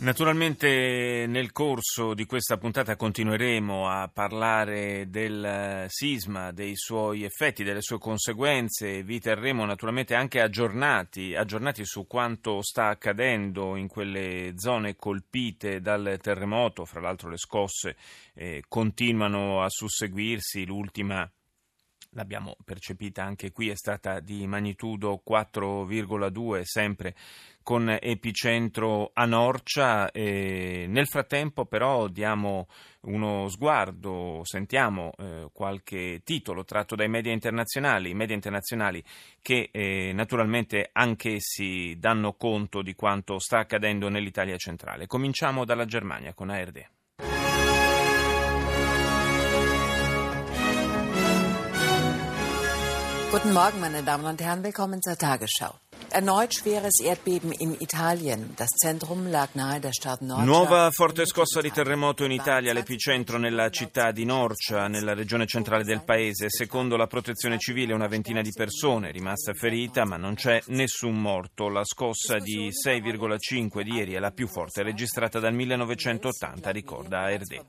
Naturalmente nel corso di questa puntata continueremo a parlare del sisma, dei suoi effetti, delle sue conseguenze. Vi terremo naturalmente anche aggiornati, aggiornati su quanto sta accadendo in quelle zone colpite dal terremoto. Fra l'altro le scosse eh, continuano a susseguirsi, l'ultima l'abbiamo percepita anche qui, è stata di magnitudo 4,2, sempre con epicentro a Norcia. E nel frattempo però diamo uno sguardo, sentiamo eh, qualche titolo tratto dai media internazionali, media internazionali che eh, naturalmente anch'essi danno conto di quanto sta accadendo nell'Italia centrale. Cominciamo dalla Germania con ARD. Guten Morgen, meine Damen und Herren. Willkommen zur Tagesschau. Erneut schweres Erdbeben in Italien. Das Zentrum lag nahe der Stadt Norcia. Nuova forte scossa di terremoto in Italia, l'epicentro nella città di Norcia, nella regione centrale del paese. Secondo la protezione civile una ventina di persone rimasta ferita, ma non c'è nessun morto. La scossa di 6,5 di ieri è la più forte registrata dal 1980, ricorda ARD.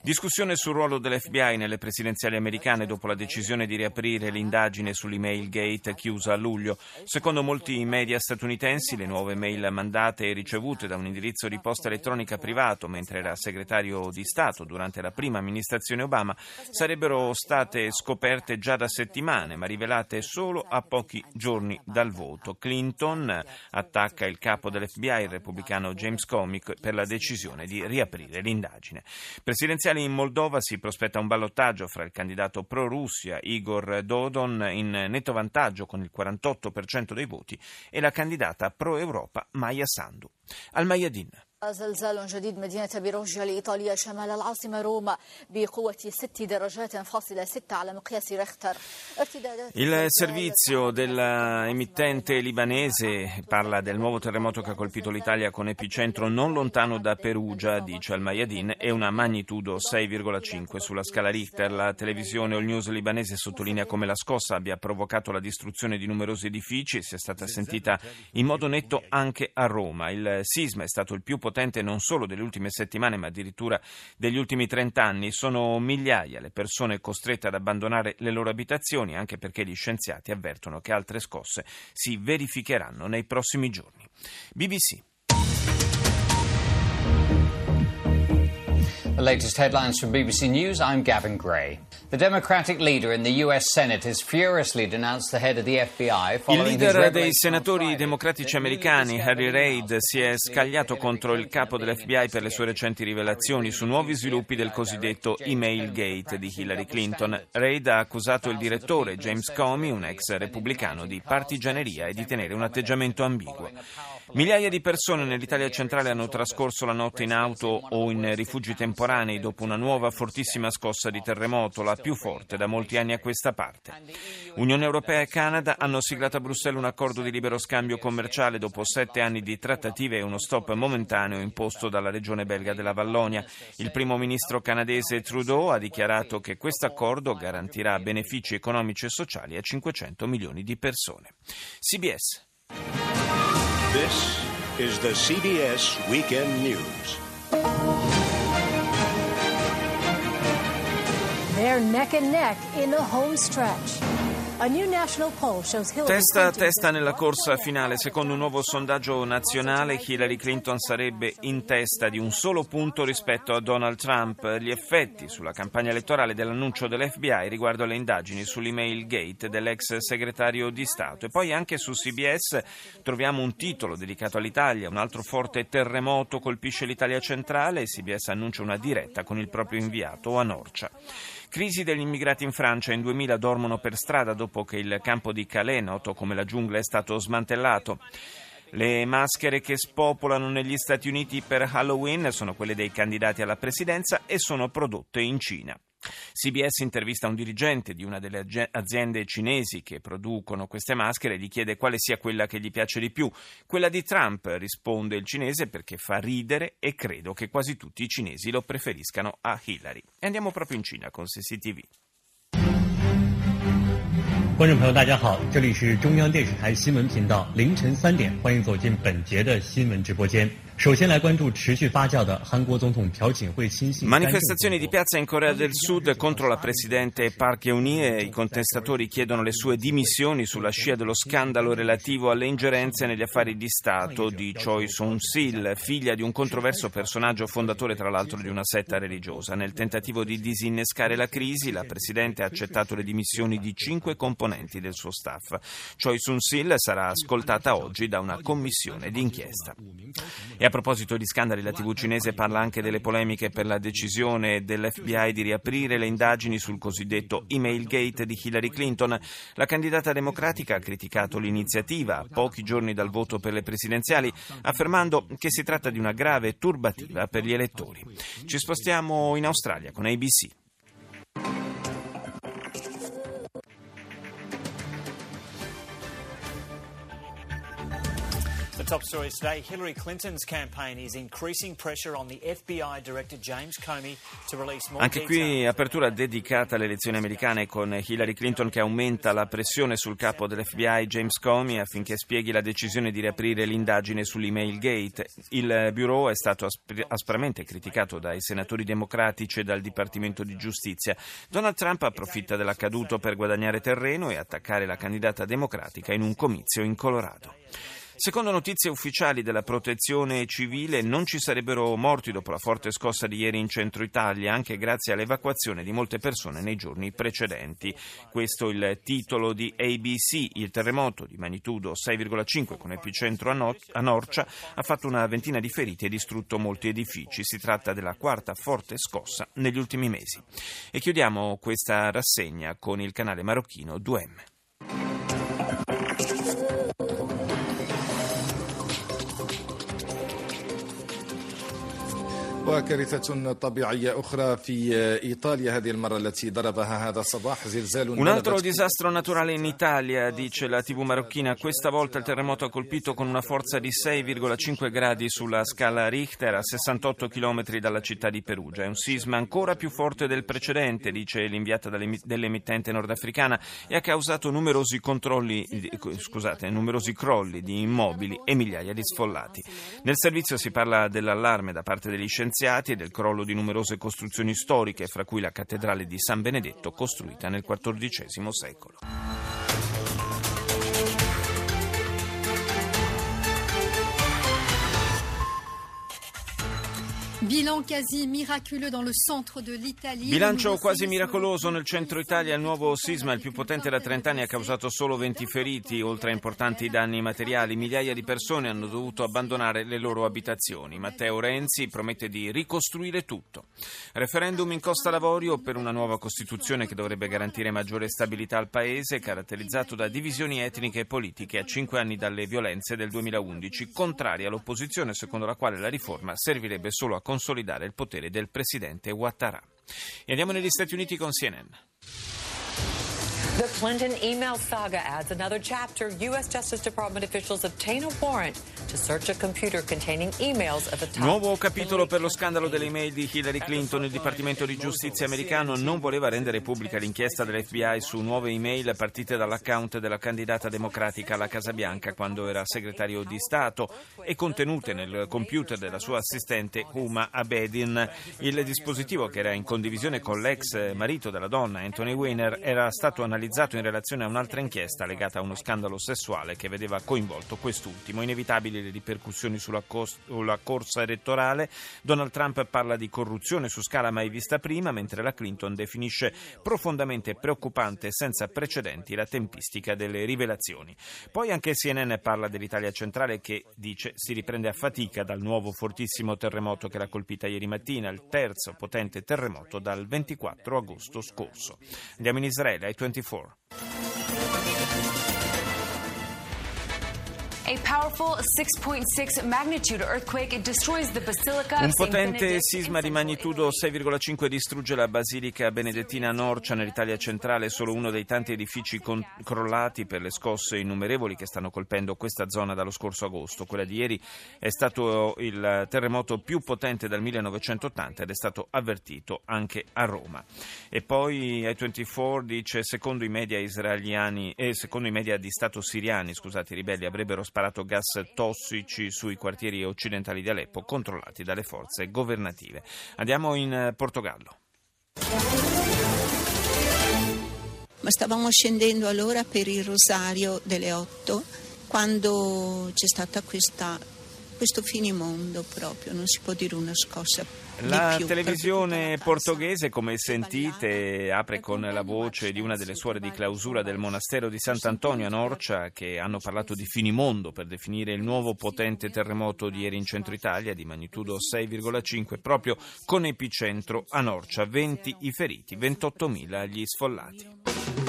Discussione sul ruolo dell'FBI nelle presidenziali americane dopo la decisione di riaprire l'indagine sull'email gate chiusa a luglio. Secondo molti i media statunitensi le nuove mail mandate e ricevute da un indirizzo di posta elettronica privato mentre era segretario di Stato durante la prima amministrazione Obama sarebbero state scoperte già da settimane ma rivelate solo a pochi giorni dal voto. Clinton attacca il capo dell'FBI, il repubblicano James Comey, per la decisione di riaprire l'indagine. Presidenziali in Moldova si prospetta un ballottaggio fra il candidato pro-Russia Igor Dodon in netto vantaggio con il 48% dei voti e la candidata pro-Europa Maya Sandu. Al Mayadin. زلزال جديد مدينة بيروجيا لإيطاليا شمال العاصمة روما بقوة 6 درجات فاصلة 6 على مقياس ريختر Il servizio dell'emittente libanese parla del nuovo terremoto che ha colpito l'Italia con epicentro non lontano da Perugia, dice al Mayadin, e una magnitudo 6,5 sulla scala Richter. La televisione All News libanese sottolinea come la scossa abbia provocato la distruzione di numerosi edifici e sia stata sentita in modo netto anche a Roma. Il sisma è stato il più potente non solo delle ultime settimane, ma addirittura degli ultimi 30 anni. Sono migliaia le persone costrette ad abbandonare le loro abitazioni, anche perché gli scienziati avvertono che altre scosse si verificheranno nei prossimi giorni. BBC. The latest headlines from BBC News. I'm Gavin Gray. The Democratic leader in the US Senate has furiously denounced the head of the FBI Il leader dei senatori democratici americani, Harry Reid, si è scagliato contro il capo dell'FBI per le sue recenti rivelazioni su nuovi sviluppi del cosiddetto email gate di Hillary Clinton. Reid ha accusato il direttore James Comey, un ex repubblicano, di partigianeria e di tenere un atteggiamento ambiguo. Migliaia di persone nell'Italia centrale hanno trascorso la notte in auto o in rifugi temporanei dopo una nuova fortissima scossa di terremoto, la più forte da molti anni a questa parte. Unione Europea e Canada hanno siglato a Bruxelles un accordo di libero scambio commerciale dopo sette anni di trattative e uno stop momentaneo imposto dalla regione belga della Vallonia. Il primo ministro canadese Trudeau ha dichiarato che questo accordo garantirà benefici economici e sociali a 500 milioni di persone. CBS. This is the CBS Weekend News. They're neck and neck in the home stretch. Testa a testa nella corsa finale, secondo un nuovo sondaggio nazionale, Hillary Clinton sarebbe in testa di un solo punto rispetto a Donald Trump. Gli effetti sulla campagna elettorale dell'annuncio dell'FBI riguardo alle indagini sull'email gate dell'ex segretario di Stato. E poi anche su CBS troviamo un titolo dedicato all'Italia, un altro forte terremoto colpisce l'Italia centrale e CBS annuncia una diretta con il proprio inviato a Norcia. Crisi degli immigrati in Francia, in 2000 dormono per strada dopo che il campo di Calais, noto come la giungla, è stato smantellato. Le maschere che spopolano negli Stati Uniti per Halloween sono quelle dei candidati alla presidenza e sono prodotte in Cina. CBS intervista un dirigente di una delle aziende cinesi che producono queste maschere e gli chiede quale sia quella che gli piace di più. Quella di Trump, risponde il cinese, perché fa ridere e credo che quasi tutti i cinesi lo preferiscano a Hillary. E andiamo proprio in Cina con CCTV. 观众朋友，大家好，这里是中央电视台新闻频道，凌晨三点，欢迎走进本节的新闻直播间。 Manifestazioni di piazza in Corea del Sud contro la presidente Park Geun-hye. I contestatori chiedono le sue dimissioni sulla scia dello scandalo relativo alle ingerenze negli affari di Stato di Choi Soon-sil, figlia di un controverso personaggio fondatore tra l'altro di una setta religiosa. Nel tentativo di disinnescare la crisi, la presidente ha accettato le dimissioni di cinque componenti del suo staff. Choi Soon-sil sarà ascoltata oggi da una commissione d'inchiesta. E a proposito di scandali, la TV cinese parla anche delle polemiche per la decisione dell'FBI di riaprire le indagini sul cosiddetto email gate di Hillary Clinton. La candidata democratica ha criticato l'iniziativa pochi giorni dal voto per le presidenziali, affermando che si tratta di una grave turbativa per gli elettori. Ci spostiamo in Australia con ABC. Top stories today Hillary Clinton's campaign is increasing pressure on the FBI Director James Comey to release more Anche qui apertura dedicata alle elezioni americane con Hillary Clinton che aumenta la pressione sul capo dell'FBI James Comey affinché spieghi la decisione di riaprire l'indagine sull'email gate. Il bureau è stato aspramente criticato dai senatori democratici e dal Dipartimento di Giustizia. Donald Trump approfitta dell'accaduto per guadagnare terreno e attaccare la candidata democratica in un comizio in Colorado. Secondo notizie ufficiali della protezione civile non ci sarebbero morti dopo la forte scossa di ieri in centro Italia, anche grazie all'evacuazione di molte persone nei giorni precedenti. Questo è il titolo di ABC. Il terremoto di magnitudo 6,5 con epicentro a, no- a Norcia ha fatto una ventina di feriti e distrutto molti edifici. Si tratta della quarta forte scossa negli ultimi mesi. E chiudiamo questa rassegna con il canale marocchino 2M. Un altro disastro naturale in Italia, dice la TV marocchina. Questa volta il terremoto ha colpito con una forza di 6,5 gradi sulla scala Richter a 68 km dalla città di Perugia. È un sisma ancora più forte del precedente, dice l'inviata dell'emittente nordafricana, e ha causato numerosi, scusate, numerosi crolli di immobili e migliaia di sfollati. Nel servizio si parla dell'allarme da parte degli scienziati scienziati e del crollo di numerose costruzioni storiche, fra cui la cattedrale di San Benedetto costruita nel XIV secolo. Bilancio quasi miracoloso nel centro Italia. Il nuovo sisma, il più potente da 30 anni, ha causato solo 20 feriti, oltre a importanti danni materiali. Migliaia di persone hanno dovuto abbandonare le loro abitazioni. Matteo Renzi promette di ricostruire tutto. Referendum in Costa Lavorio per una nuova Costituzione che dovrebbe garantire maggiore stabilità al Paese, caratterizzato da divisioni etniche e politiche a cinque anni dalle violenze del 2011, contraria all'opposizione secondo la quale la riforma servirebbe solo a consolidare il potere del presidente Ouattara. E andiamo negli Stati Uniti con CNN. The Clinton email saga adds another chapter. U.S. Justice Department officials obtain a warrant to search a computer containing emails of the top. Nuovo capitolo per lo scandalo delle email di Hillary Clinton. Il Dipartimento di Giustizia americano non voleva rendere pubblica l'inchiesta dell'FBI su nuove email partite dall'account della candidata democratica alla Casa Bianca quando era segretario di Stato e contenute nel computer della sua assistente Huma Abedin. Il dispositivo, che era in condivisione con l'ex marito della donna, Anthony Weiner, era stato analizzato analizzato in relazione a un'altra inchiesta legata a uno scandalo sessuale che vedeva coinvolto quest'ultimo. Inevitabili le ripercussioni sulla, cos- sulla corsa elettorale. Donald Trump parla di corruzione su scala mai vista prima, mentre la Clinton definisce profondamente preoccupante e senza precedenti la tempistica delle rivelazioni. Poi anche CNN parla dell'Italia centrale che dice si riprende a fatica dal nuovo fortissimo terremoto che l'ha colpita ieri mattina, il terzo potente terremoto dal 24 agosto scorso. Andiamo in Israele ai 24 4. A powerful 6.6 magnitude earthquake destroys the basilica Un potente sisma di magnitudo 6,5 distrugge la basilica benedettina Norcia nell'Italia centrale, solo uno dei tanti edifici con- crollati per le scosse innumerevoli che stanno colpendo questa zona dallo scorso agosto. Quella di ieri è stato il terremoto più potente dal 1980 ed è stato avvertito anche a Roma. E poi i24 dice secondo i media israeliani e secondo i media di Stato siriani, scusate, i ribelli avrebbero sparato gas tossici sui quartieri occidentali di Aleppo controllati dalle forze governative. Andiamo in eh, Portogallo. Ma stavamo scendendo allora per il rosario delle otto quando c'è stata questa, questo finimondo proprio, non si può dire una scossa La più. televisione portoghese, come sentite, apre con la voce di una delle suore di clausura del monastero di Sant'Antonio a Norcia che hanno parlato di finimondo per definire il nuovo potente terremoto di ieri in centro Italia di magnitudo 6,5 proprio con epicentro a Norcia, 20 i feriti, 28.000 gli sfollati.